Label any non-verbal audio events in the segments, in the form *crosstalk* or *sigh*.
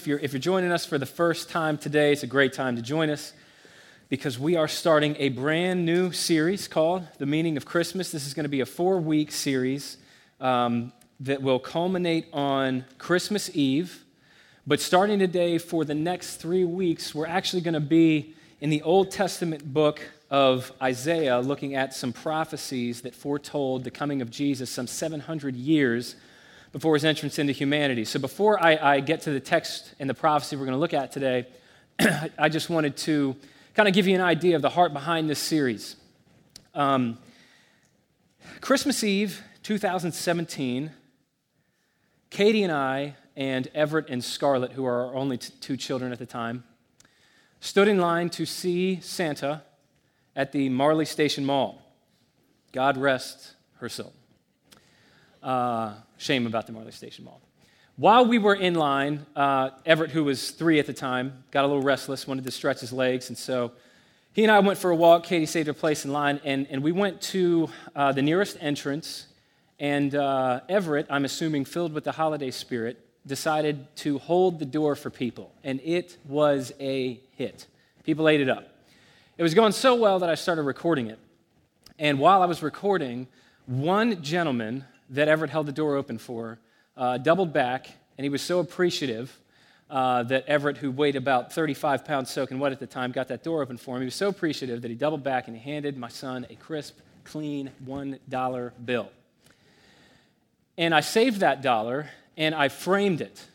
If you're, if you're joining us for the first time today, it's a great time to join us because we are starting a brand new series called The Meaning of Christmas. This is going to be a four week series um, that will culminate on Christmas Eve. But starting today, for the next three weeks, we're actually going to be in the Old Testament book of Isaiah, looking at some prophecies that foretold the coming of Jesus some 700 years before his entrance into humanity. So before I, I get to the text and the prophecy we're going to look at today, *clears throat* I just wanted to kind of give you an idea of the heart behind this series. Um, Christmas Eve 2017, Katie and I, and Everett and Scarlett, who are our only t- two children at the time, stood in line to see Santa at the Marley Station Mall. God rest her soul. Uh, shame about the Marley Station Mall. While we were in line, uh, Everett, who was three at the time, got a little restless, wanted to stretch his legs, and so he and I went for a walk. Katie saved her place in line, and, and we went to uh, the nearest entrance. And uh, Everett, I'm assuming filled with the holiday spirit, decided to hold the door for people, and it was a hit. People ate it up. It was going so well that I started recording it. And while I was recording, one gentleman that Everett held the door open for uh, doubled back, and he was so appreciative uh, that Everett, who weighed about 35 pounds soaking wet at the time, got that door open for him. He was so appreciative that he doubled back and he handed my son a crisp, clean $1 bill. And I saved that dollar and I framed it.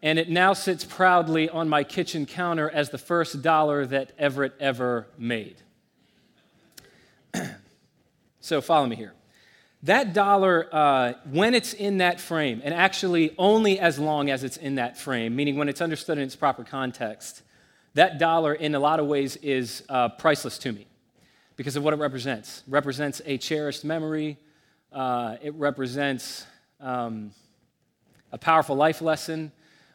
And it now sits proudly on my kitchen counter as the first dollar that Everett ever made. *clears throat* so follow me here that dollar, uh, when it's in that frame, and actually only as long as it's in that frame, meaning when it's understood in its proper context, that dollar in a lot of ways is uh, priceless to me because of what it represents. It represents a cherished memory, uh, it represents um, a powerful life lesson.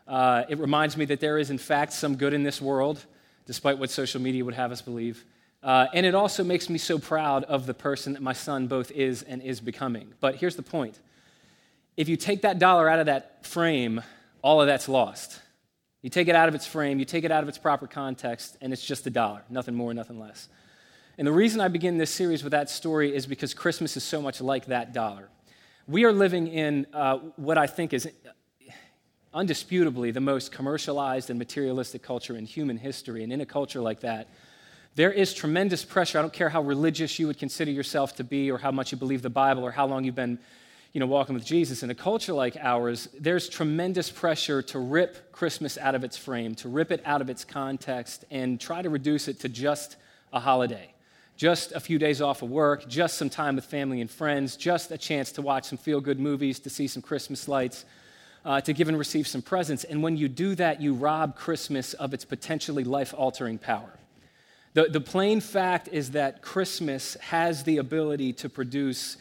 Uh, it reminds me that there is, in fact, some good in this world, despite what social media would have us believe. Uh, and it also makes me so proud of the person that my son both is and is becoming. But here's the point if you take that dollar out of that frame, all of that's lost. You take it out of its frame, you take it out of its proper context, and it's just a dollar, nothing more, nothing less. And the reason I begin this series with that story is because Christmas is so much like that dollar. We are living in uh, what I think is undisputably the most commercialized and materialistic culture in human history. And in a culture like that, there is tremendous pressure. I don't care how religious you would consider yourself to be, or how much you believe the Bible, or how long you've been you know, walking with Jesus. In a culture like ours, there's tremendous pressure to rip Christmas out of its frame, to rip it out of its context, and try to reduce it to just a holiday. Just a few days off of work, just some time with family and friends, just a chance to watch some feel good movies, to see some Christmas lights, uh, to give and receive some presents. And when you do that, you rob Christmas of its potentially life altering power. The, the plain fact is that Christmas has the ability to produce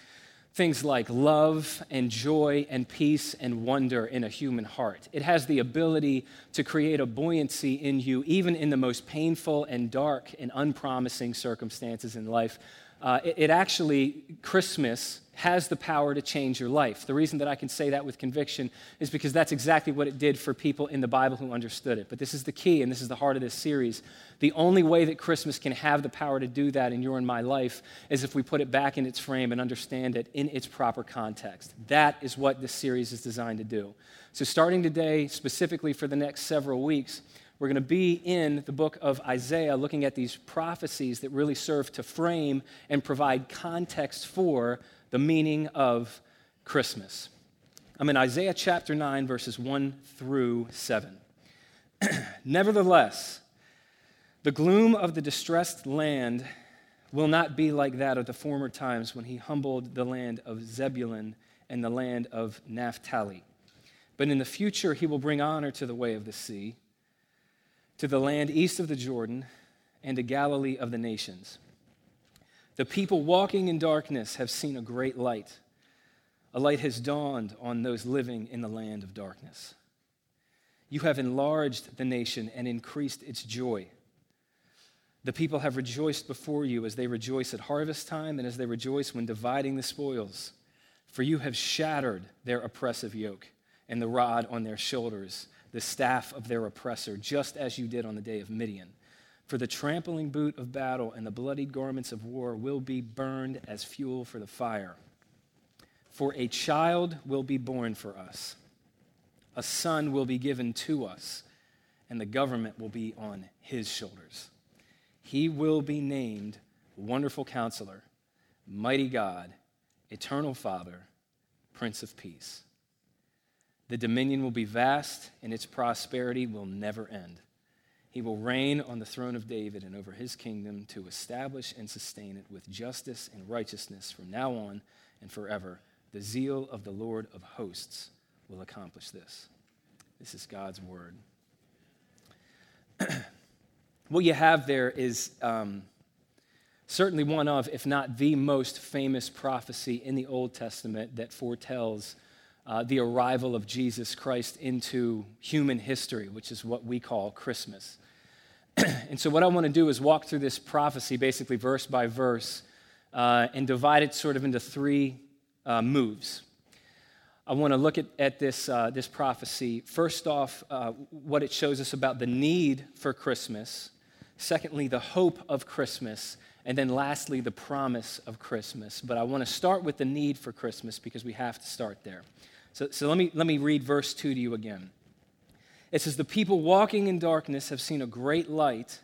things like love and joy and peace and wonder in a human heart. It has the ability to create a buoyancy in you, even in the most painful and dark and unpromising circumstances in life. Uh, it, it actually, Christmas has the power to change your life. The reason that I can say that with conviction is because that's exactly what it did for people in the Bible who understood it. But this is the key, and this is the heart of this series. The only way that Christmas can have the power to do that in your and my life is if we put it back in its frame and understand it in its proper context. That is what this series is designed to do. So, starting today, specifically for the next several weeks, we're going to be in the book of Isaiah looking at these prophecies that really serve to frame and provide context for the meaning of Christmas. I'm in Isaiah chapter 9, verses 1 through 7. *clears throat* Nevertheless, the gloom of the distressed land will not be like that of the former times when he humbled the land of Zebulun and the land of Naphtali. But in the future, he will bring honor to the way of the sea to the land east of the Jordan and to Galilee of the nations. The people walking in darkness have seen a great light. A light has dawned on those living in the land of darkness. You have enlarged the nation and increased its joy. The people have rejoiced before you as they rejoice at harvest time and as they rejoice when dividing the spoils. For you have shattered their oppressive yoke and the rod on their shoulders the staff of their oppressor, just as you did on the day of Midian. For the trampling boot of battle and the bloodied garments of war will be burned as fuel for the fire. For a child will be born for us, a son will be given to us, and the government will be on his shoulders. He will be named Wonderful Counselor, Mighty God, Eternal Father, Prince of Peace. The dominion will be vast, and its prosperity will never end. He will reign on the throne of David and over his kingdom to establish and sustain it with justice and righteousness from now on and forever. The zeal of the Lord of hosts will accomplish this. This is God's word. *clears throat* what you have there is um, certainly one of, if not the most famous prophecy in the Old Testament that foretells uh, the arrival of Jesus Christ into human history, which is what we call Christmas. *clears throat* and so, what I want to do is walk through this prophecy basically verse by verse uh, and divide it sort of into three uh, moves. I want to look at, at this, uh, this prophecy. First off, uh, what it shows us about the need for Christmas. Secondly, the hope of Christmas. And then lastly, the promise of Christmas. But I want to start with the need for Christmas because we have to start there. So, so let, me, let me read verse 2 to you again. It says, The people walking in darkness have seen a great light.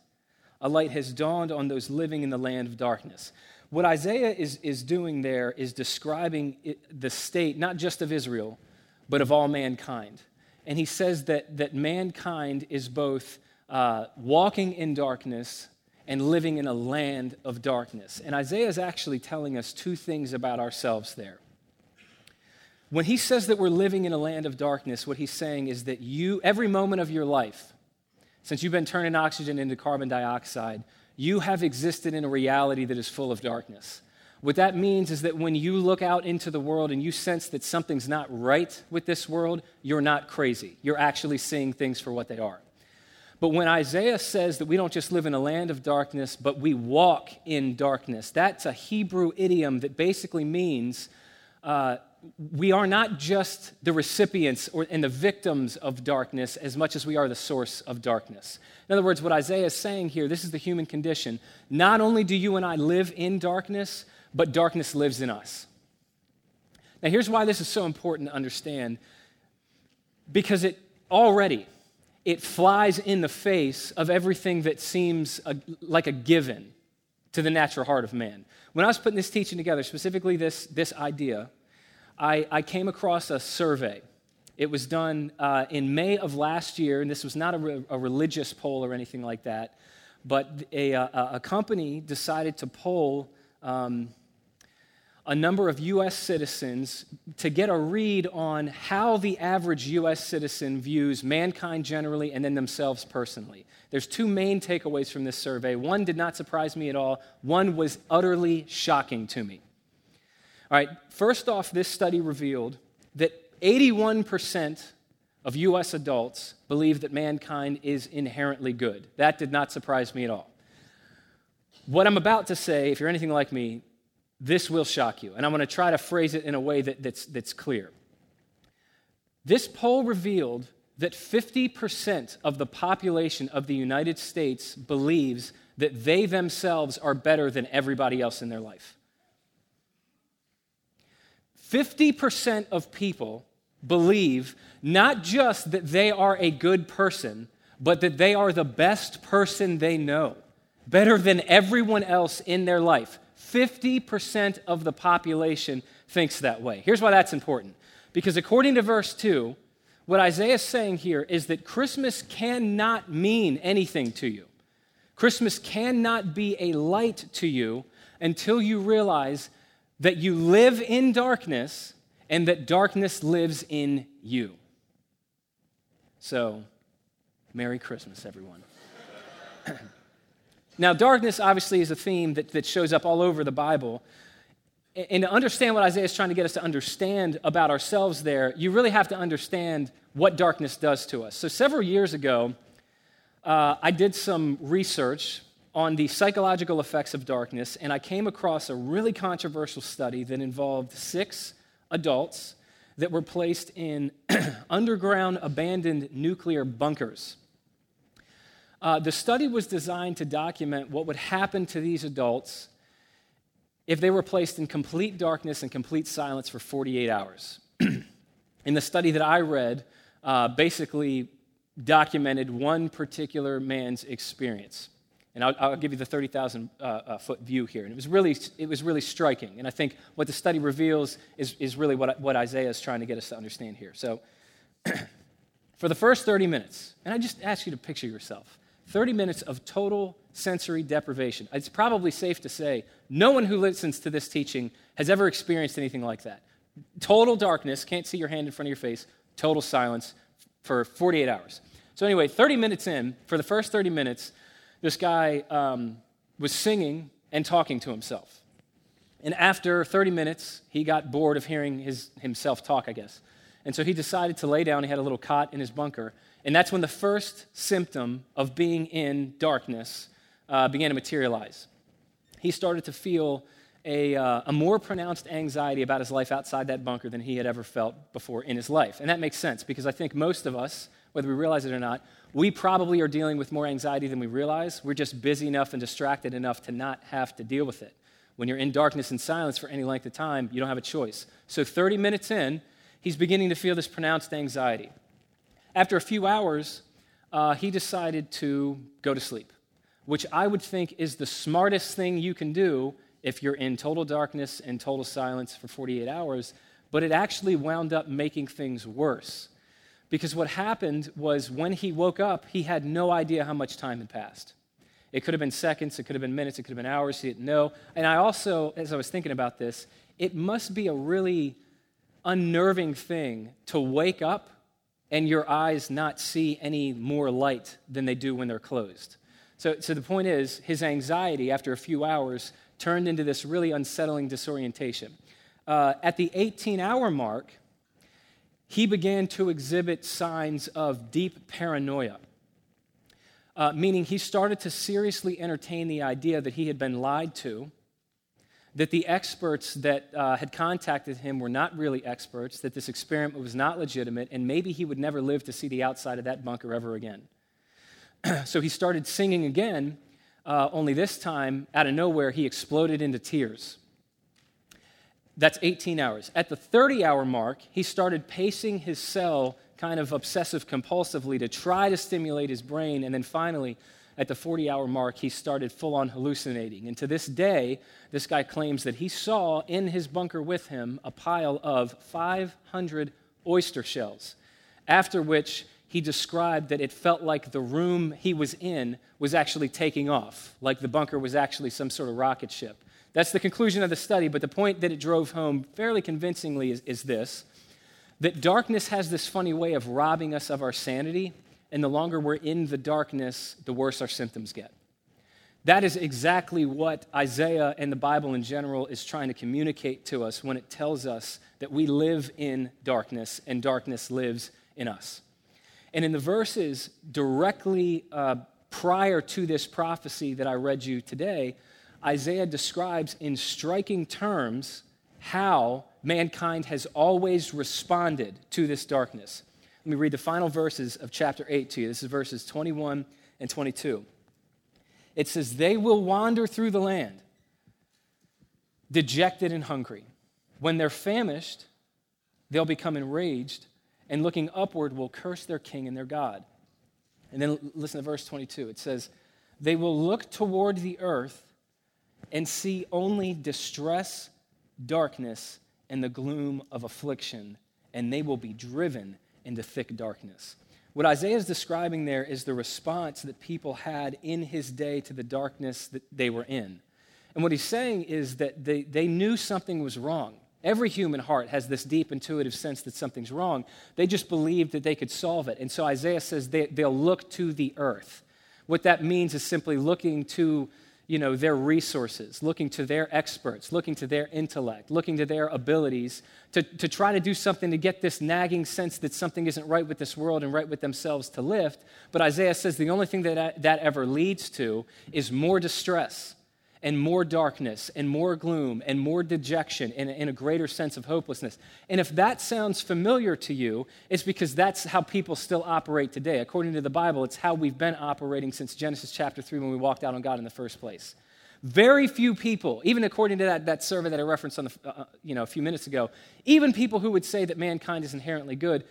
A light has dawned on those living in the land of darkness. What Isaiah is, is doing there is describing it, the state, not just of Israel, but of all mankind. And he says that, that mankind is both uh, walking in darkness and living in a land of darkness. And Isaiah is actually telling us two things about ourselves there. When he says that we're living in a land of darkness, what he's saying is that you, every moment of your life, since you've been turning oxygen into carbon dioxide, you have existed in a reality that is full of darkness. What that means is that when you look out into the world and you sense that something's not right with this world, you're not crazy. You're actually seeing things for what they are. But when Isaiah says that we don't just live in a land of darkness, but we walk in darkness, that's a Hebrew idiom that basically means uh, we are not just the recipients or, and the victims of darkness as much as we are the source of darkness. In other words, what Isaiah is saying here, this is the human condition. Not only do you and I live in darkness, but darkness lives in us. Now, here's why this is so important to understand because it already it flies in the face of everything that seems a, like a given to the natural heart of man. When I was putting this teaching together, specifically this, this idea, I, I came across a survey. It was done uh, in May of last year, and this was not a, re- a religious poll or anything like that, but a, a, a company decided to poll um, a number of U.S. citizens to get a read on how the average U.S. citizen views mankind generally and then themselves personally. There's two main takeaways from this survey. One did not surprise me at all, one was utterly shocking to me. All right, first off, this study revealed that 81% of US adults believe that mankind is inherently good. That did not surprise me at all. What I'm about to say, if you're anything like me, this will shock you. And I'm going to try to phrase it in a way that, that's, that's clear. This poll revealed that 50% of the population of the United States believes that they themselves are better than everybody else in their life. 50% of people believe not just that they are a good person, but that they are the best person they know, better than everyone else in their life. 50% of the population thinks that way. Here's why that's important. Because according to verse 2, what Isaiah is saying here is that Christmas cannot mean anything to you. Christmas cannot be a light to you until you realize that you live in darkness and that darkness lives in you. So, Merry Christmas, everyone. *clears throat* now, darkness obviously is a theme that, that shows up all over the Bible. And to understand what Isaiah is trying to get us to understand about ourselves there, you really have to understand what darkness does to us. So, several years ago, uh, I did some research on the psychological effects of darkness, and I came across a really controversial study that involved six adults that were placed in *clears throat* underground abandoned nuclear bunkers. Uh, the study was designed to document what would happen to these adults if they were placed in complete darkness and complete silence for 48 hours. *clears throat* in the study that I read, uh, basically documented one particular man's experience. And I'll, I'll give you the 30,000 uh, uh, foot view here. And it was really, it was really striking. And I think what the study reveals is, is really what, what Isaiah is trying to get us to understand here. So, *clears throat* for the first 30 minutes, and I just ask you to picture yourself 30 minutes of total sensory deprivation. It's probably safe to say no one who listens to this teaching has ever experienced anything like that. Total darkness, can't see your hand in front of your face, total silence for 48 hours. So, anyway, 30 minutes in, for the first 30 minutes, this guy um, was singing and talking to himself. And after 30 minutes, he got bored of hearing his, himself talk, I guess. And so he decided to lay down. He had a little cot in his bunker. And that's when the first symptom of being in darkness uh, began to materialize. He started to feel a, uh, a more pronounced anxiety about his life outside that bunker than he had ever felt before in his life. And that makes sense because I think most of us, whether we realize it or not, we probably are dealing with more anxiety than we realize. We're just busy enough and distracted enough to not have to deal with it. When you're in darkness and silence for any length of time, you don't have a choice. So, 30 minutes in, he's beginning to feel this pronounced anxiety. After a few hours, uh, he decided to go to sleep, which I would think is the smartest thing you can do if you're in total darkness and total silence for 48 hours, but it actually wound up making things worse because what happened was when he woke up, he had no idea how much time had passed. It could have been seconds, it could have been minutes, it could have been hours, he didn't know. And I also, as I was thinking about this, it must be a really unnerving thing to wake up and your eyes not see any more light than they do when they're closed. So, so the point is, his anxiety after a few hours turned into this really unsettling disorientation. Uh, at the 18 hour mark, he began to exhibit signs of deep paranoia, uh, meaning he started to seriously entertain the idea that he had been lied to, that the experts that uh, had contacted him were not really experts, that this experiment was not legitimate, and maybe he would never live to see the outside of that bunker ever again. *clears throat* so he started singing again, uh, only this time, out of nowhere, he exploded into tears. That's 18 hours. At the 30 hour mark, he started pacing his cell kind of obsessive compulsively to try to stimulate his brain. And then finally, at the 40 hour mark, he started full on hallucinating. And to this day, this guy claims that he saw in his bunker with him a pile of 500 oyster shells, after which he described that it felt like the room he was in was actually taking off, like the bunker was actually some sort of rocket ship. That's the conclusion of the study, but the point that it drove home fairly convincingly is, is this that darkness has this funny way of robbing us of our sanity, and the longer we're in the darkness, the worse our symptoms get. That is exactly what Isaiah and the Bible in general is trying to communicate to us when it tells us that we live in darkness and darkness lives in us. And in the verses directly uh, prior to this prophecy that I read you today, Isaiah describes in striking terms how mankind has always responded to this darkness. Let me read the final verses of chapter 8 to you. This is verses 21 and 22. It says, They will wander through the land, dejected and hungry. When they're famished, they'll become enraged, and looking upward will curse their king and their God. And then listen to verse 22. It says, They will look toward the earth and see only distress, darkness, and the gloom of affliction, and they will be driven into thick darkness. What Isaiah is describing there is the response that people had in his day to the darkness that they were in. And what he's saying is that they, they knew something was wrong. Every human heart has this deep intuitive sense that something's wrong. They just believed that they could solve it. And so Isaiah says they, they'll look to the earth. What that means is simply looking to you know, their resources, looking to their experts, looking to their intellect, looking to their abilities to, to try to do something to get this nagging sense that something isn't right with this world and right with themselves to lift. But Isaiah says the only thing that that ever leads to is more distress and more darkness and more gloom and more dejection and, and, a greater sense of hopelessness. And if that sounds familiar to you, it's because that's how people still operate today. According to the Bible, it's how we've been operating since Genesis chapter 3 when we walked out on God in the first place. Very few people, even according to that, that survey that I referenced on the, uh, uh you know, a few minutes ago, even people who would say that mankind is inherently good,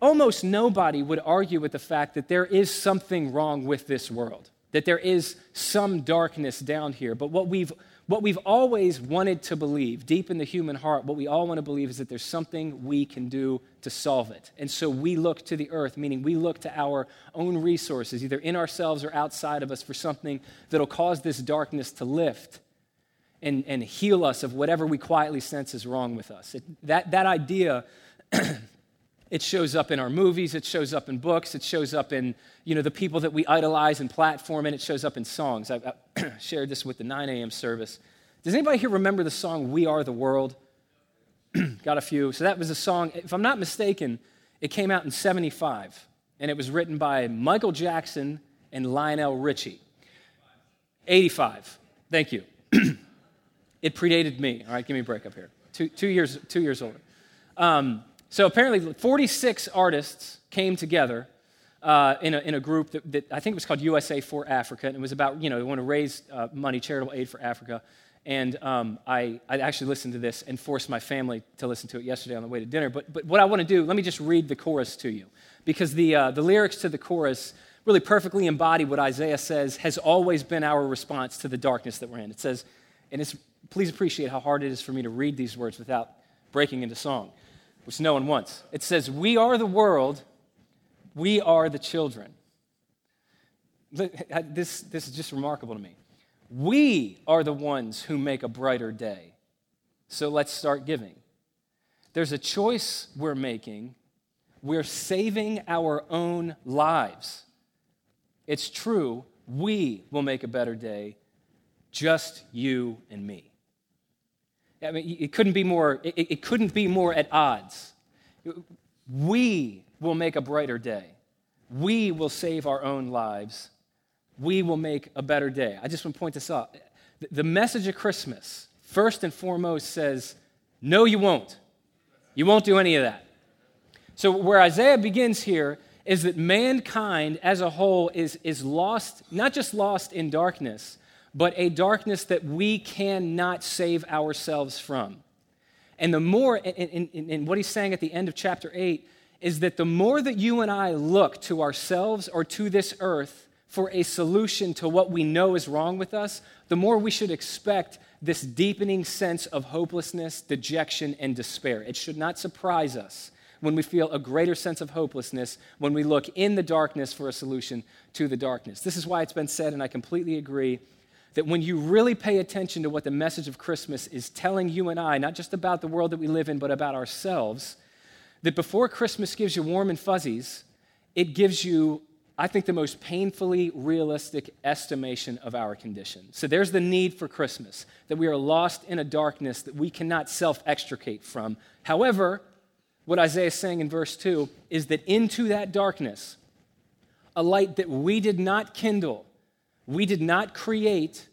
almost nobody would argue with the fact that there is something wrong with this world that there is some darkness down here. But what we've, what we've always wanted to believe, deep in the human heart, what we all want to believe is that there's something we can do to solve it. And so we look to the earth, meaning we look to our own resources, either in ourselves or outside of us, for something that'll cause this darkness to lift and, and heal us of whatever we quietly sense is wrong with us. It, that, that idea *clears throat* It shows up in our movies, it shows up in books, it shows up in you know, the people that we idolize and platform, and it shows up in songs. I, *clears throat* shared this with the 9 a.m. service. Does anybody here remember the song We Are the World? *clears throat* Got a few. So that was a song, if I'm not mistaken, it came out in 75, and it was written by Michael Jackson and Lionel Richie. 85. Thank you. *clears throat* it predated me. All right, give me a break up here. Two, two, years, two years older. Um, so apparently, 46 artists came together uh, in, a, in a group that, that, I think was called USA for Africa, and it was about, you know, they want to raise uh, money, charitable aid for Africa. And um, I, I actually listened to this and forced my family to listen to it yesterday on the way to dinner. But, but what I want to do, let me just read the chorus to you, because the, uh, the lyrics to the chorus really perfectly embody what Isaiah says has always been our response to the darkness that we're in. It says, and it's, please appreciate how hard it is for me to read these words without breaking into song which no one wants. It says, We are the world, we are the children. This, this is just remarkable to me. We are the ones who make a brighter day. So let's start giving. There's a choice we're making. We're saving our own lives. It's true, we will make a better day, just you and me. I mean, it couldn't be more, it, it couldn't be more at odds. We will make a brighter day. We will save our own lives. We will make a better day. I just want to point this out. The message of Christmas, first and foremost, says, No, you won't. You won't do any of that. So, where Isaiah begins here is that mankind as a whole is, is lost, not just lost in darkness, but a darkness that we cannot save ourselves from. And the more, and what he's saying at the end of chapter 8 is that the more that you and I look to ourselves or to this earth for a solution to what we know is wrong with us, the more we should expect this deepening sense of hopelessness, dejection, and despair. It should not surprise us when we feel a greater sense of hopelessness when we look in the darkness for a solution to the darkness. This is why it's been said, and I completely agree that when you really pay attention to what the message of Christmas is telling you and I, not just about the world that we live in, but about ourselves, that before Christmas gives you warm and fuzzies, it gives you, I think, the most painfully realistic estimation of our condition. So there's the need for Christmas, that we are lost in a darkness that we cannot self extricate from. However, what Isaiah is saying in verse 2 is that into that darkness, a light that we did not kindle, we did not create,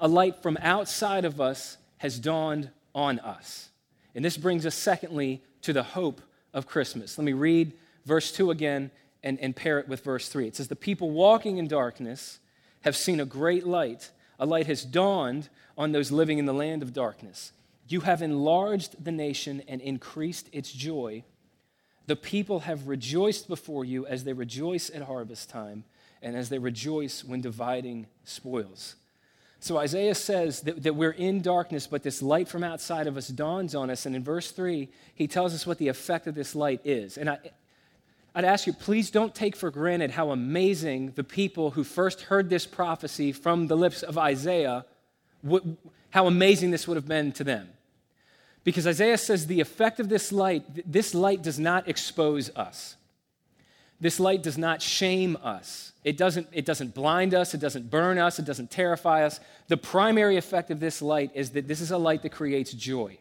a light from outside of us has dawned on us. And this brings us, secondly, to the hope of Christmas. Let me read verse 2 again and, and pair it with verse 3. It says, The people walking in darkness have seen a great light. A light has dawned on those living in the land of darkness. You have enlarged the nation and increased its joy. The people have rejoiced before you as they rejoice at harvest time and as they rejoice when dividing spoils. So Isaiah says that, that we're in darkness, but this light from outside of us dawns on us. And in verse 3, he tells us what the effect of this light is. And I, I'd ask you, please don't take for granted how amazing the people who first heard this prophecy from the lips of Isaiah, how amazing this would have been to them. Because Isaiah says the effect of this light, this light does not expose us. This light does not shame us. It doesn't, it doesn't blind us. It doesn't burn us. It doesn't terrify us. The primary effect of this light is that this is a light that creates joy.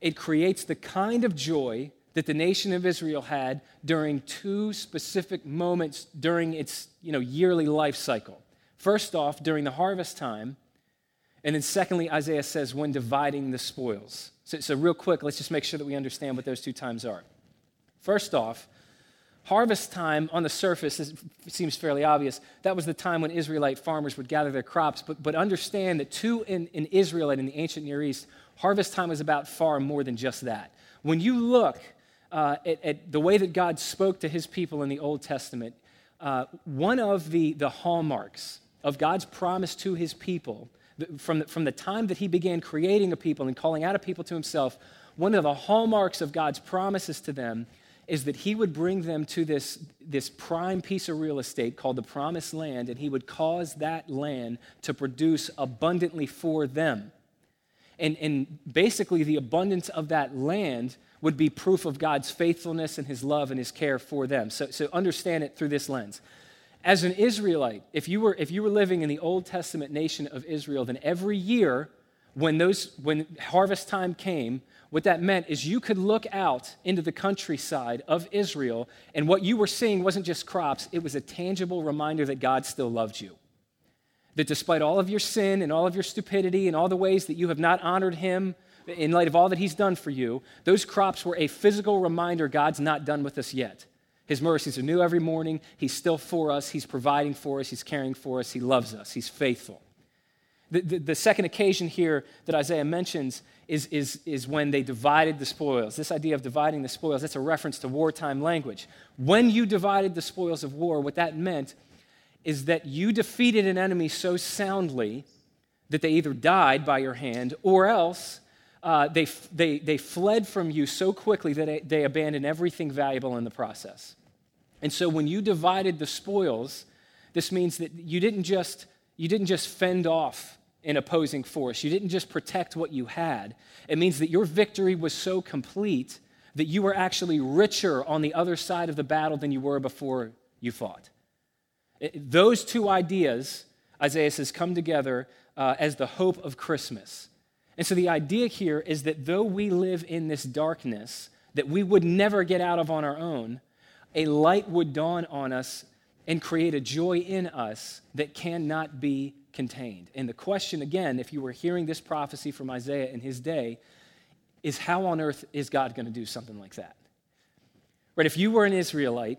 It creates the kind of joy that the nation of Israel had during two specific moments during its you know, yearly life cycle. First off, during the harvest time, And then, secondly, Isaiah says, when dividing the spoils. So, so, real quick, let's just make sure that we understand what those two times are. First off, harvest time on the surface is, seems fairly obvious. That was the time when Israelite farmers would gather their crops. But, but understand that, too, in, in Israel and in the ancient Near East, harvest time was about far more than just that. When you look uh, at, at, the way that God spoke to his people in the Old Testament, uh, one of the, the hallmarks of God's promise to his people, from the, from the time that he began creating a people and calling out a people to himself, one of the hallmarks of God's promises to them is that he would bring them to this, this prime piece of real estate called the promised land, and he would cause that land to produce abundantly for them. And, and basically, the abundance of that land would be proof of God's faithfulness and his love and his care for them. So, so understand it through this lens. As an Israelite, if you, were, if you were living in the Old Testament nation of Israel, then every year when, those, when harvest time came, what that meant is you could look out into the countryside of Israel, and what you were seeing wasn't just crops, it was a tangible reminder that God still loved you. That despite all of your sin and all of your stupidity and all the ways that you have not honored Him in light of all that He's done for you, those crops were a physical reminder God's not done with us yet. His mercies are new every morning. He's still for us. He's providing for us. He's caring for us. He loves us. He's faithful. The, the, the, second occasion here that Isaiah mentions is, is, is when they divided the spoils. This idea of dividing the spoils, that's a reference to wartime language. When you divided the spoils of war, what that meant is that you defeated an enemy so soundly that they either died by your hand or else uh, they, they, they fled from you so quickly that they, abandoned everything valuable in the process. And so when you divided the spoils, this means that you didn't just, you didn't just fend off an opposing force, you didn't just protect what you had. It means that your victory was so complete that you were actually richer on the other side of the battle than you were before you fought. It, those two ideas, Isaiah says, come together uh, as the hope of Christmas. And so the idea here is that though we live in this darkness that we would never get out of on our own, a light would dawn on us and create a joy in us that cannot be contained. And the question, again, if you were hearing this prophecy from Isaiah in his day, is how on earth is God going to do something like that? Right? If you were an Israelite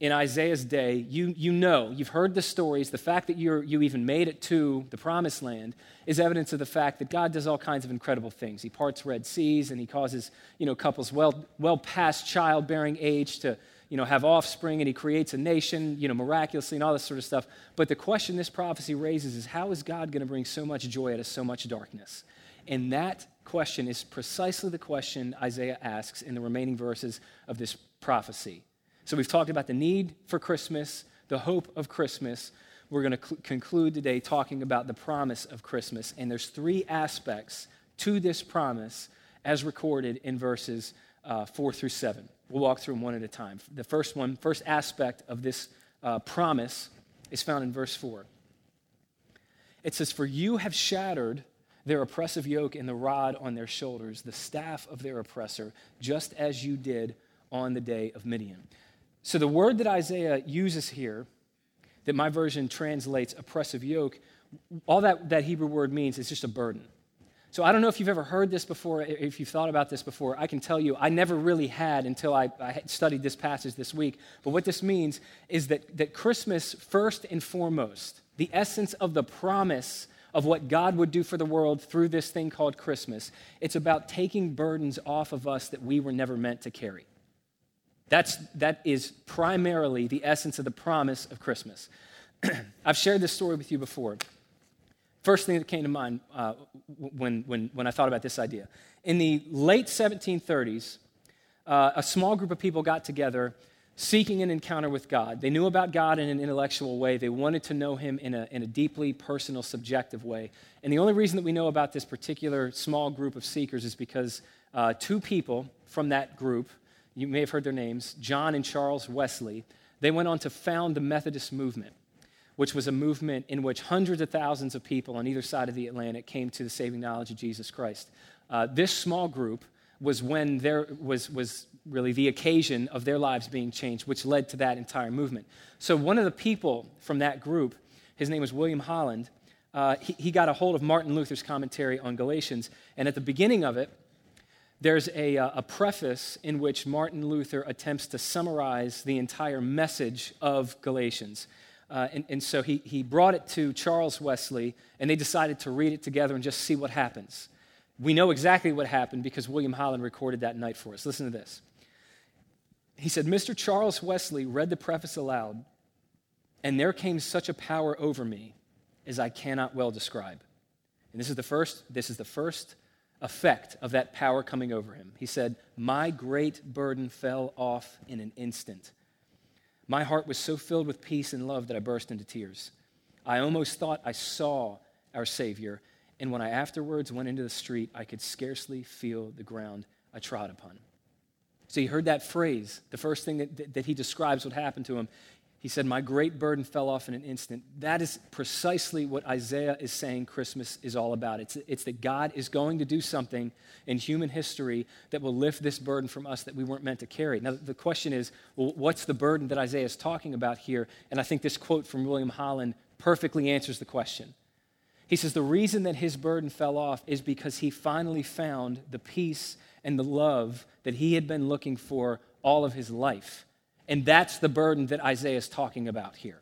in Isaiah's day, you, you know, you've heard the stories. The fact that you you even made it to the promised land is evidence of the fact that God does all kinds of incredible things. He parts Red Seas and he causes you know, couples well, well past childbearing age to you know, have offspring and he creates a nation you know, miraculously and all this sort of stuff. But the question this prophecy raises is how is God going to bring so much joy out of so much darkness? And that question is precisely the question Isaiah asks in the remaining verses of this prophecy. So we've talked about the need for Christmas, the hope of Christmas. We're going to cl- conclude today talking about the promise of Christmas. And there's three aspects to this promise as recorded in verses uh, 4 through 7. We'll walk through them one at a time. The first one, first aspect of this uh, promise is found in verse 4. It says, For you have shattered their oppressive yoke and the rod on their shoulders, the staff of their oppressor, just as you did on the day of Midian. So, the word that Isaiah uses here, that my version translates oppressive yoke, all that, that Hebrew word means is just a burden. So, I don't know if you've ever heard this before, if you've thought about this before. I can tell you, I never really had until I, I studied this passage this week. But what this means is that, that Christmas, first and foremost, the essence of the promise of what God would do for the world through this thing called Christmas, it's about taking burdens off of us that we were never meant to carry. That's, that is primarily the essence of the promise of Christmas. *clears throat* I've shared this story with you before. First thing that came to mind uh, when, when, when I thought about this idea. In the late 1730s, uh, a small group of people got together seeking an encounter with God. They knew about God in an intellectual way. They wanted to know Him in a, in a deeply personal, subjective way. And the only reason that we know about this particular small group of seekers is because uh, two people from that group you may have heard their names, John and Charles Wesley, they went on to found the Methodist movement, which was a movement in which hundreds of thousands of people on either side of the Atlantic came to the saving knowledge of Jesus Christ. Uh, this small group was when there was, was really the occasion of their lives being changed, which led to that entire movement. So, one of the people from that group, his name was William Holland, uh, he, he got a hold of Martin Luther's commentary on Galatians. And at the beginning of it, there's a, uh, a, preface in which Martin Luther attempts to summarize the entire message of Galatians. Uh, and, and, so he, he brought it to Charles Wesley, and they decided to read it together and just see what happens. We know exactly what happened because William Holland recorded that night for us. Listen to this. He said, Mr. Charles Wesley read the preface aloud, and there came such a power over me as I cannot well describe. And this is the first, this is the first effect of that power coming over him. He said, My great burden fell off in an instant. My heart was so filled with peace and love that I burst into tears. I almost thought I saw our Savior, and when I afterwards went into the street, I could scarcely feel the ground I trod upon. So he heard that phrase, the first thing that, that he describes what happened to him. He said, My great burden fell off in an instant. That is precisely what Isaiah is saying Christmas is all about. It's, it's that God is going to do something in human history that will lift this burden from us that we weren't meant to carry. Now, the question is, well, what's the burden that Isaiah is talking about here? And I think this quote from William Holland perfectly answers the question. He says, The reason that his burden fell off is because he finally found the peace and the love that he had been looking for all of his life. And that's the burden that Isaiah is talking about here.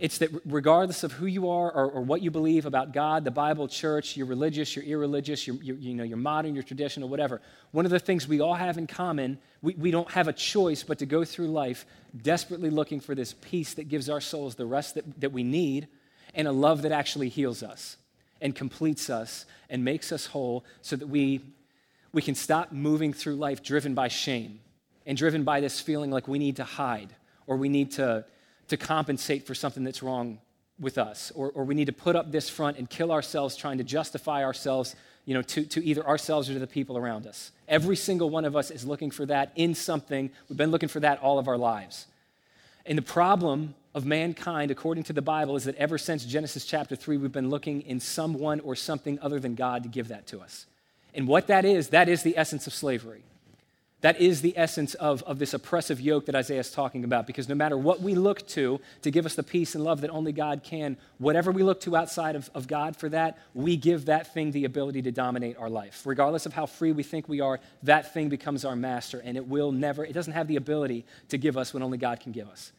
It's that regardless of who you are or, or, what you believe about God, the Bible, church, you're religious, you're irreligious, you're, you're, you know, you're modern, you're traditional, whatever. One of the things we all have in common, we, we don't have a choice but to go through life desperately looking for this peace that gives our souls the rest that, that we need and a love that actually heals us and completes us and makes us whole so that we, we can stop moving through life driven by shame and driven by this feeling like we need to hide or we need to, to compensate for something that's wrong with us or, or we need to put up this front and kill ourselves trying to justify ourselves you know, to, to either ourselves or to the people around us. Every single one of us is looking for that in something. We've been looking for that all of our lives. And the problem of mankind, according to the Bible, is that ever since Genesis chapter 3, we've been looking in someone or something other than God to give that to us. And what that is, that is the essence of slavery. That is the essence of, of this oppressive yoke that Isaiah is talking about. Because no matter what we look to to give us the peace and love that only God can, whatever we look to outside of, of God for that, we give that thing the ability to dominate our life. Regardless of how free we think we are, that thing becomes our master, and it will never, it doesn't have the ability to give us what only God can give us.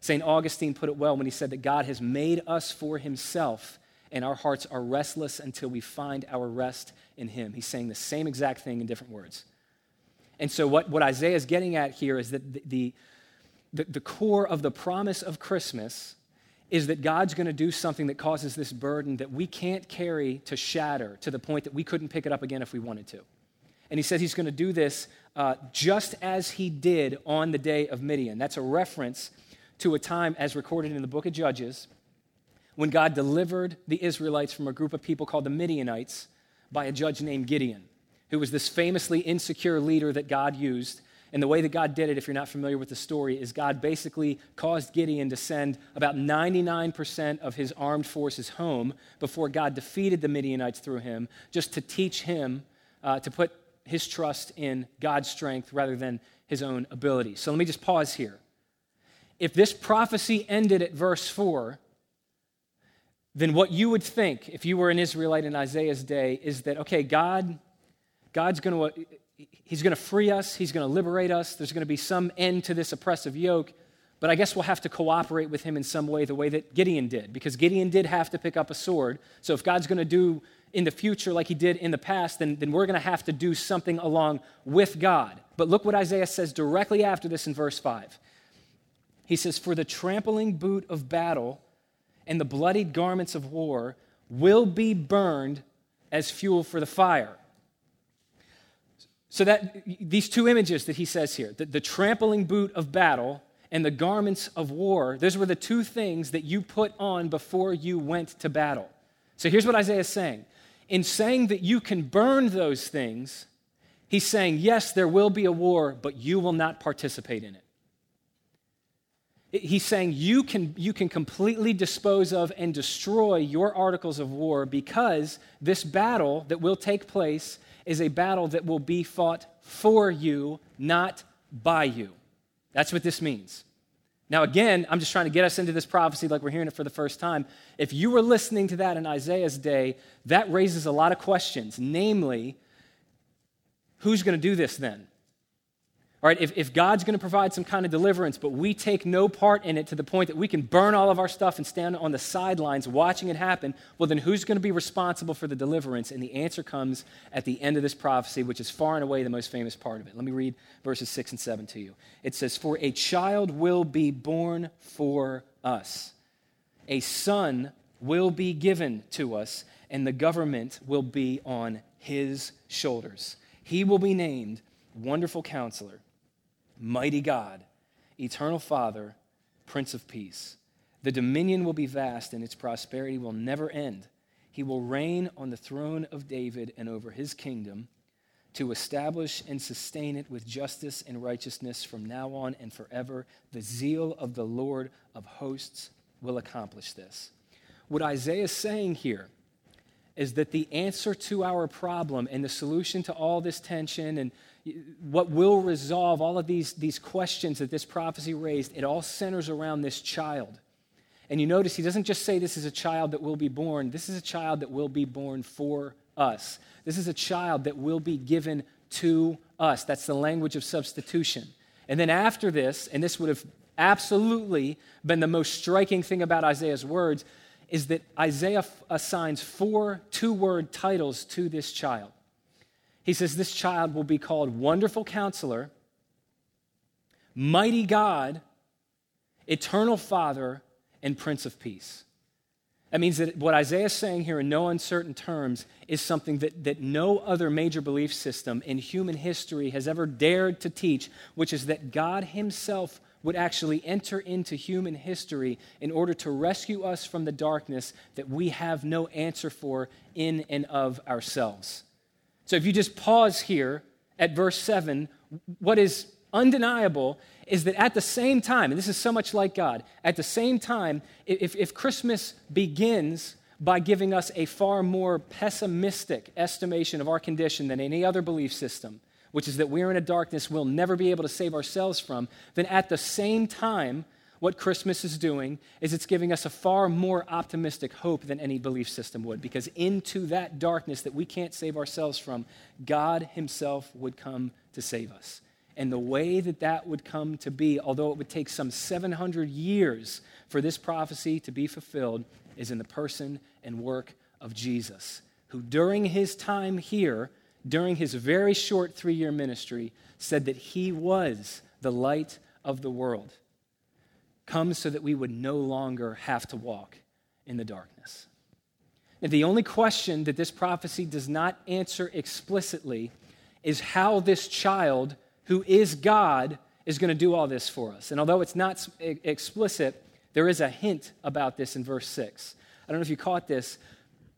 St. Augustine put it well when he said that God has made us for himself, and our hearts are restless until we find our rest in him. He's saying the same exact thing in different words. And so, what, what Isaiah is getting at here is that the, the, the core of the promise of Christmas is that God's going to do something that causes this burden that we can't carry to shatter to the point that we couldn't pick it up again if we wanted to. And he says he's going to do this uh, just as he did on the day of Midian. That's a reference to a time as recorded in the book of Judges when God delivered the Israelites from a group of people called the Midianites by a judge named Gideon who was this famously insecure leader that God used. And the way that God did it, if you're not familiar with the story, is God basically caused Gideon to send about 99% of his armed forces home before God defeated the Midianites through him, just to teach him uh, to put his trust in God's strength rather than his own ability. So let me just pause here. If this prophecy ended at verse 4, then what you would think if you were an Israelite in Isaiah's day is that, okay, God God's going to, uh, he's going to free us, he's going to liberate us, there's going to be some end to this oppressive yoke. But I guess we'll have to cooperate with him in some way, the way that Gideon did, because Gideon did have to pick up a sword. So if God's going to do in the future like he did in the past, then, then we're going to have to do something along with God. But look what Isaiah says directly after this in verse 5. He says, For the trampling boot of battle and the bloodied garments of war will be burned as fuel for the fire. So that these two images that he says here, the, the trampling boot of battle and the garments of war, those were the two things that you put on before you went to battle. So here's what Isaiah is saying. In saying that you can burn those things, he's saying, yes, there will be a war, but you will not participate in it. He's saying you can, you can completely dispose of and destroy your articles of war because this battle that will take place is a battle that will be fought for you, not by you. That's what this means. Now, again, I'm just trying to get us into this prophecy like we're hearing it for the first time. If you were listening to that in Isaiah's day, that raises a lot of questions. Namely, who's going to do this then? All right, if, if God's going to provide some kind of deliverance, but we take no part in it to the point that we can burn all of our stuff and stand on the sidelines watching it happen, well, then who's going to be responsible for the deliverance? And the answer comes at the end of this prophecy, which is far and away the most famous part of it. Let me read verses 6 and 7 to you. It says, For a child will be born for us, a son will be given to us, and the government will be on his shoulders. He will be named Wonderful Counselor mighty God, eternal Father, Prince of Peace. The dominion will be vast and its prosperity will never end. He will reign on the throne of David and over his kingdom to establish and sustain it with justice and righteousness from now on and forever. The zeal of the Lord of hosts will accomplish this. What Isaiah is saying here is that the answer to our problem and the solution to all this tension and what will resolve all of these, these questions that this prophecy raised, it all centers around this child. And you notice he doesn't just say this is a child that will be born, this is a child that will be born for us. This is a child that will be given to us. That's the language of substitution. And then after this, and this would have absolutely been the most striking thing about Isaiah's words, is that Isaiah assigns four two word titles to this child. He says, This child will be called Wonderful Counselor, Mighty God, Eternal Father, and Prince of Peace. That means that what Isaiah is saying here in no uncertain terms is something that, that no other major belief system in human history has ever dared to teach, which is that God Himself would actually enter into human history in order to rescue us from the darkness that we have no answer for in and of ourselves. So if you just pause here at verse 7, what is undeniable is that at the same time, and this is so much like God, at the same time, if, if Christmas begins by giving us a far more pessimistic estimation of our condition than any other belief system, which is that we're in a darkness we'll never be able to save ourselves from, then at the same time, what Christmas is doing is it's giving us a far more optimistic hope than any belief system would, because into that darkness that we can't save ourselves from, God Himself would come to save us. And the way that that would come to be, although it would take some 700 years for this prophecy to be fulfilled, is in the person and work of Jesus, who during his time here, during his very short three year ministry, said that he was the light of the world comes so that we would no longer have to walk in the darkness. And the only question that this prophecy does not answer explicitly is how this child, who is God, is going to do all this for us. And although it's not explicit, there is a hint about this in verse 6. I don't know if you caught this,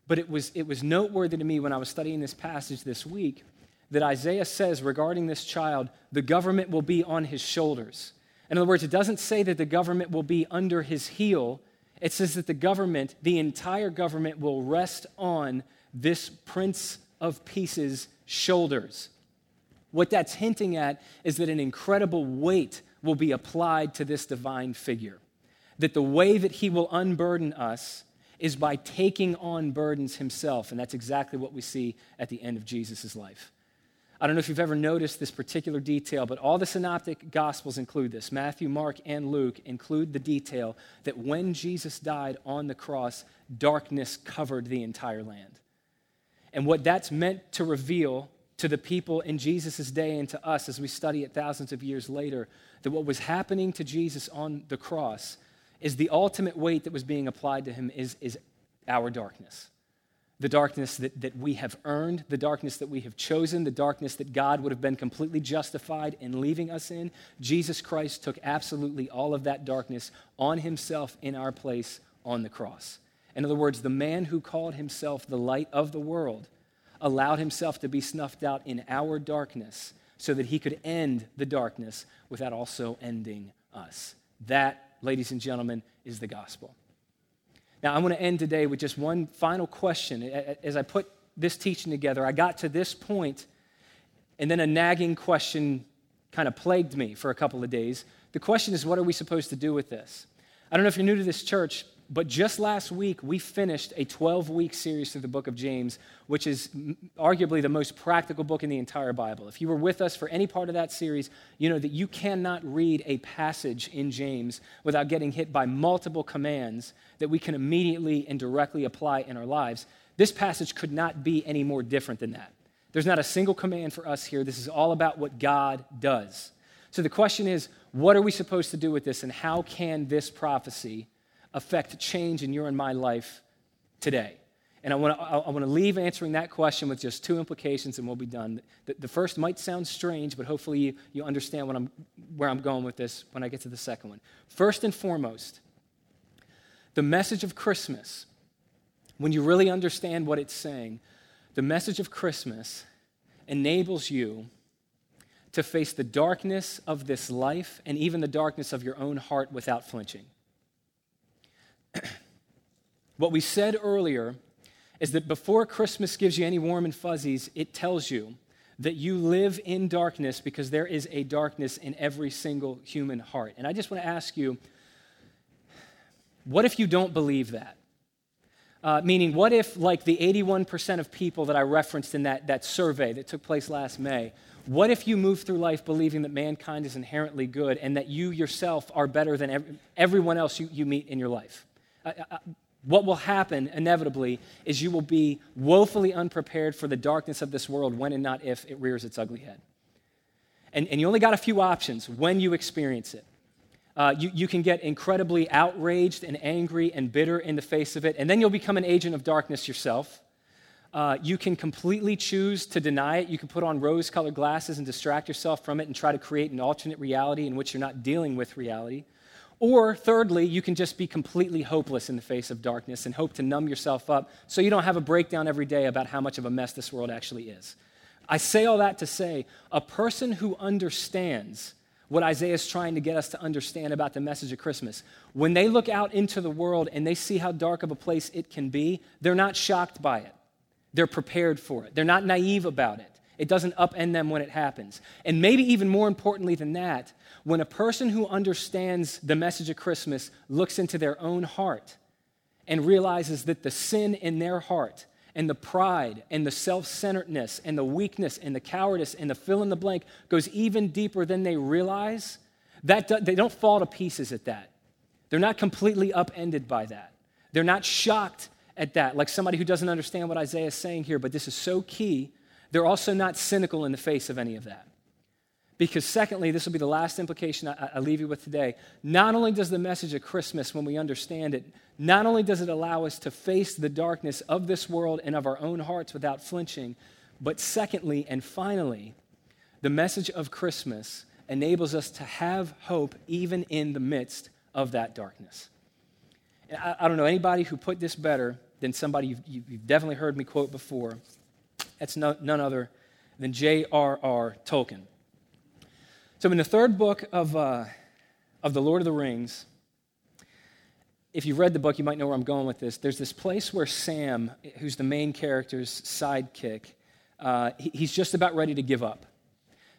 but it was, it was noteworthy to me when I was studying this passage this week that Isaiah says regarding this child, the government will be on his shoulders. In other words, it doesn't say that the government will be under his heel. It says that the government, the entire government, will rest on this Prince of Peace's shoulders. What that's hinting at is that an incredible weight will be applied to this divine figure. That the way that he will unburden us is by taking on burdens himself. And that's exactly what we see at the end of Jesus' life. I don't know if you've ever noticed this particular detail, but all the synoptic gospels include this. Matthew, Mark, and Luke include the detail that when Jesus died on the cross, darkness covered the entire land. And what that's meant to reveal to the people in Jesus' day and to us as we study it thousands of years later, that what was happening to Jesus on the cross is the ultimate weight that was being applied to him is, is our darkness the darkness that, that we have earned, the darkness that we have chosen, the darkness that God would have been completely justified in leaving us in. Jesus Christ took absolutely all of that darkness on himself in our place on the cross. In other words, the man who called himself the light of the world allowed himself to be snuffed out in our darkness so that he could end the darkness without also ending us. That, ladies and gentlemen, is the gospel. Now, I want to end today with just one final question. As I put this teaching together, I got to this point, and then a nagging question kind of plagued me for a couple of days. The question is, what are we supposed to do with this? I don't know if you're new to this church, but just last week, we finished a 12 week series through the book of James, which is arguably the most practical book in the entire Bible. If you were with us for any part of that series, you know that you cannot read a passage in James without getting hit by multiple commands that we can immediately and directly apply in our lives. This passage could not be any more different than that. There's not a single command for us here. This is all about what God does. So the question is, what are we supposed to do with this, and how can this prophecy? Affect change in your and my life today? And I want to I want to leave answering that question with just two implications, and we'll be done. The, the first might sound strange, but hopefully you, you understand what I'm, where I'm going with this when I get to the second one. First and foremost, the message of Christmas, when you really understand what it's saying, the message of Christmas enables you to face the darkness of this life and even the darkness of your own heart without flinching. *clears throat* what we said earlier is that before Christmas gives you any warm and fuzzies, it tells you that you live in darkness because there is a darkness in every single human heart. And I just want to ask you what if you don't believe that? Uh, meaning, what if, like the 81% of people that I referenced in that, that survey that took place last May, what if you move through life believing that mankind is inherently good and that you yourself are better than ev- everyone else you, you meet in your life? What will happen inevitably is you will be woefully unprepared for the darkness of this world when and not if it rears its ugly head. And, and you only got a few options when you experience it. Uh, you, you can get incredibly outraged and angry and bitter in the face of it, and then you'll become an agent of darkness yourself. Uh, you can completely choose to deny it. You can put on rose colored glasses and distract yourself from it and try to create an alternate reality in which you're not dealing with reality. Or, thirdly, you can just be completely hopeless in the face of darkness and hope to numb yourself up so you don't have a breakdown every day about how much of a mess this world actually is. I say all that to say a person who understands what Isaiah is trying to get us to understand about the message of Christmas, when they look out into the world and they see how dark of a place it can be, they're not shocked by it. They're prepared for it. They're not naive about it. It doesn't upend them when it happens. And maybe even more importantly than that, when a person who understands the message of Christmas looks into their own heart and realizes that the sin in their heart and the pride and the self centeredness and the weakness and the cowardice and the fill in the blank goes even deeper than they realize, that they don't fall to pieces at that. They're not completely upended by that. They're not shocked at that, like somebody who doesn't understand what Isaiah is saying here, but this is so key they're also not cynical in the face of any of that. Because, secondly, this will be the last implication I, I, leave you with today. Not only does the message of Christmas, when we understand it, not only does it allow us to face the darkness of this world and of our own hearts without flinching, but secondly and finally, the message of Christmas enables us to have hope even in the midst of that darkness. I, I don't know anybody who put this better than somebody you've, you've definitely heard me quote before. That's no, none other than J.R.R. Tolkien. So, in the third book of, uh, of The Lord of the Rings, if you've read the book, you might know where I'm going with this. There's this place where Sam, who's the main character's sidekick, uh, he, he's just about ready to give up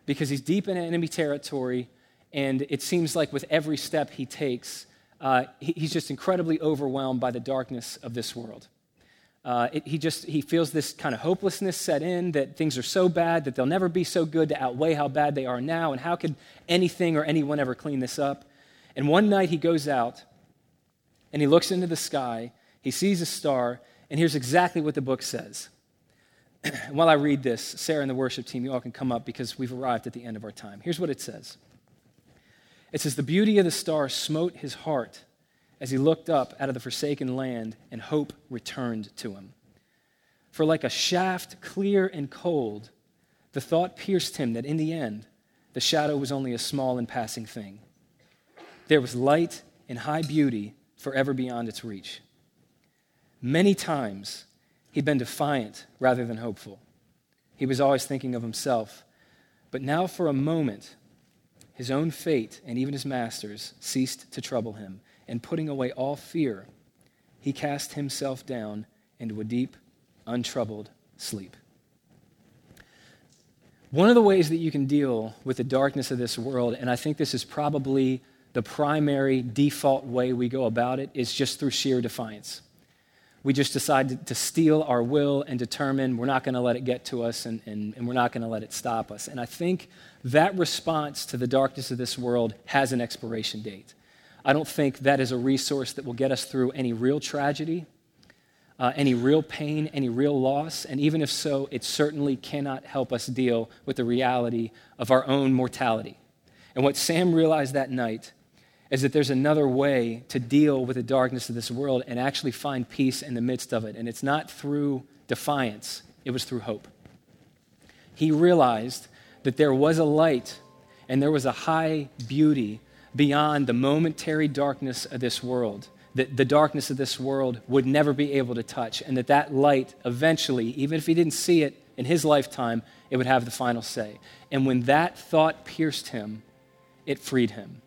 because he's deep in enemy territory, and it seems like with every step he takes, uh, he, he's just incredibly overwhelmed by the darkness of this world. Uh, it, he just he feels this kind of hopelessness set in that things are so bad that they'll never be so good to outweigh how bad they are now. And how could anything or anyone ever clean this up? And one night he goes out and he looks into the sky he sees a star and here's exactly what the book says. *clears throat* While i read this sarah and the worship team you all can come up because we've arrived at the end of our time. Here's what it says. It says the beauty of the star smote his heart as he looked up out of the forsaken land, and hope returned to him. For like a shaft clear and cold, the thought pierced him that in the end, the shadow was only a small and passing thing. There was light and high beauty forever beyond its reach. Many times, he'd been defiant rather than hopeful. He was always thinking of himself. But now, for a moment, his own fate and even his master's ceased to trouble him and putting away all fear, he cast himself down into a deep, untroubled sleep. One of the ways that you can deal with the darkness of this world, and I think this is probably the primary default way we go about it, is just through sheer defiance. We just decide to steel our will and determine we're not going to let it get to us and, and, and we're not going to let it stop us. And I think that response to the darkness of this world has an expiration date. I don't think that is a resource that will get us through any real tragedy, uh, any real pain, any real loss. And even if so, it certainly cannot help us deal with the reality of our own mortality. And what Sam realized that night is that there's another way to deal with the darkness of this world and actually find peace in the midst of it. And it's not through defiance, it was through hope. He realized that there was a light and there was a high beauty beyond the momentary darkness of this world that the darkness of this world would never be able to touch and that that light eventually even if he didn't see it in his lifetime it would have the final say and when that thought pierced him it freed him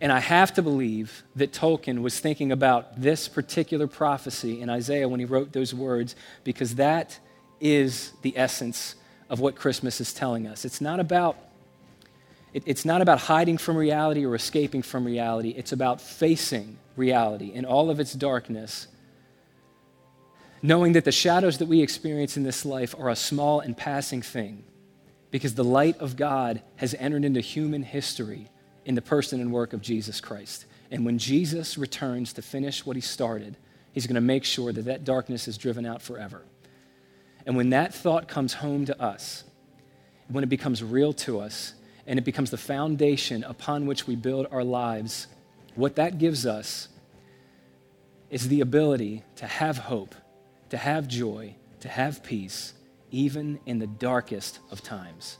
and I have to believe that Tolkien was thinking about this particular prophecy in Isaiah when he wrote those words, because that is the essence of what Christmas is telling us. It's not about it, it's not about hiding from reality or escaping from reality. It's about facing reality in all of its darkness, knowing that the shadows that we experience in this life are a small and passing thing, because the light of God has entered into human history in the person and work of Jesus Christ. And when Jesus returns to finish what he started, he's going to make sure that that darkness is driven out forever. And when that thought comes home to us, when it becomes real to us, and it becomes the foundation upon which we build our lives, what that gives us is the ability to have hope, to have joy, to have peace, even in the darkest of times.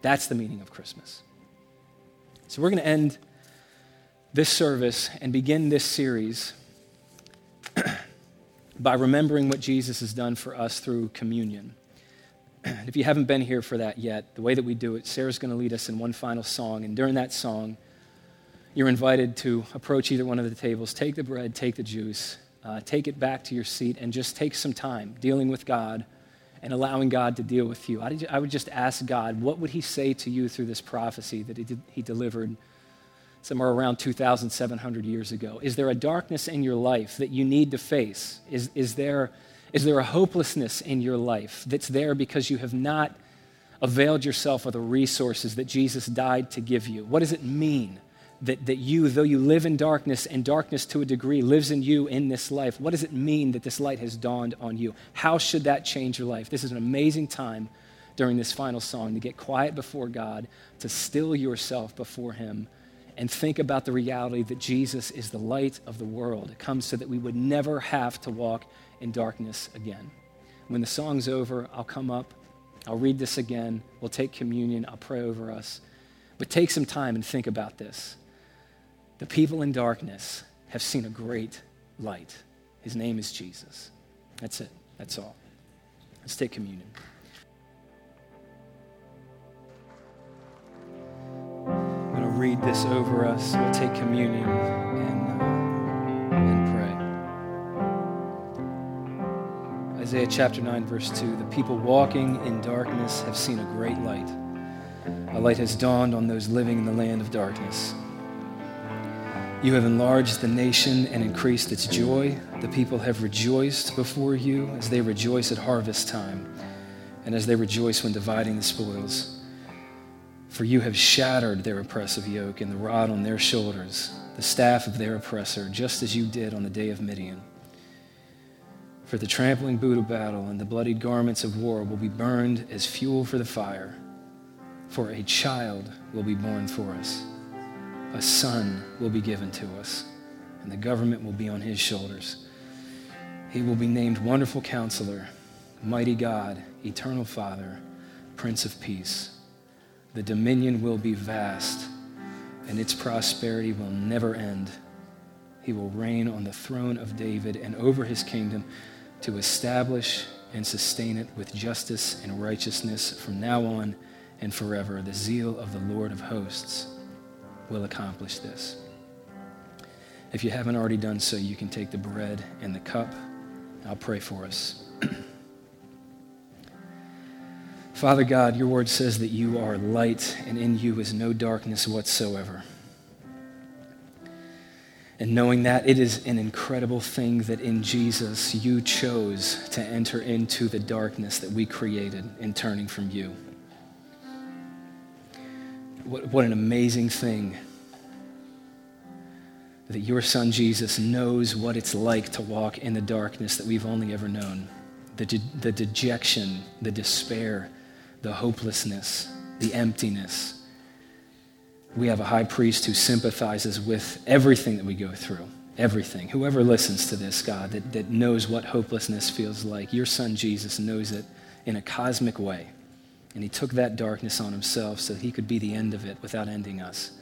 That's the meaning of Christmas. So we're going to end this service and begin this series *clears throat* by remembering what Jesus has done for us through communion. *clears throat* if you haven't been here for that yet, the way that we do it, Sarah's going to lead us in one final song. And during that song, you're invited to approach either one of the tables, take the bread, take the juice, uh, take it back to your seat, and just take some time dealing with God and allowing God to deal with you. I would just ask God, what would He say to you through this prophecy that He, did, he delivered somewhere around 2,700 years ago? Is there a darkness in your life that you need to face? Is, is, there, is there a hopelessness in your life that's there because you have not availed yourself of the resources that Jesus died to give you? What does it mean that, that you, though you live in darkness, and darkness to a degree lives in you in this life, what does it mean that this light has dawned on you? How should that change your life? This is an amazing time during this final song to get quiet before God, to still yourself before Him, and think about the reality that Jesus is the light of the world. It comes so that we would never have to walk in darkness again. When the song's over, I'll come up, I'll read this again, we'll take communion, I'll pray over us. But take some time and think about this. The people in darkness have seen a great light. His name is Jesus. That's it. That's all. Let's take communion. I'm going to read this over us. We'll take communion Isaiah chapter 9, verse 2 The people walking in darkness have seen a great light. A light has dawned on those living in the land of darkness. You have enlarged the nation and increased its joy. The people have rejoiced before you as they rejoice at harvest time and as they rejoice when dividing the spoils. For you have shattered their oppressive yoke and the rod on their shoulders, the staff of their oppressor, just as you did on the day of Midian. For the trampling boot of battle and the bloodied garments of war will be burned as fuel for the fire, for a child will be born for us a son will be given to us, and the government will be on his shoulders. He will be named Wonderful Counselor, Mighty God, Eternal Father, Prince of Peace. The dominion will be vast, and its prosperity will never end. He will reign on the throne of David and over his kingdom to establish and sustain it with justice and righteousness from now on and forever. The zeal of the Lord of hosts will accomplish this. If you haven't already done so, you can take the bread and the cup. I'll pray for us. *clears throat* Father God, your word says that you are light, and in you is no darkness whatsoever. And knowing that, it is an incredible thing that in Jesus you chose to enter into the darkness that we created in turning from you. What, what an amazing thing that your son Jesus knows what it's like to walk in the darkness that we've only ever known the, de- the dejection, the despair, the hopelessness, the emptiness. We have a high priest who sympathizes with everything that we go through. Everything. Whoever listens to this, God, that, that knows what hopelessness feels like, your son Jesus knows it in a cosmic way. And he took that darkness on himself so he could be the end of it without ending us.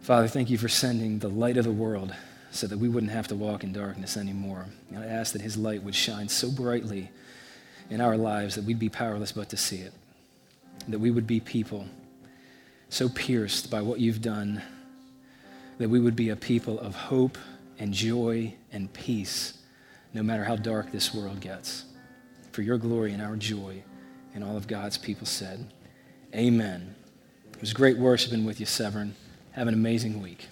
Father, thank you for sending the light of the world so that we wouldn't have to walk in darkness anymore. And I ask that his light would shine so brightly in our lives that we'd be powerless but to see it. That we would be people so pierced by what you've done that we would be a people of hope and joy and peace no matter how dark this world gets. For your glory and our joy. And all of God's people said, Amen. It was great worshiping with you, Severn. Have an amazing week.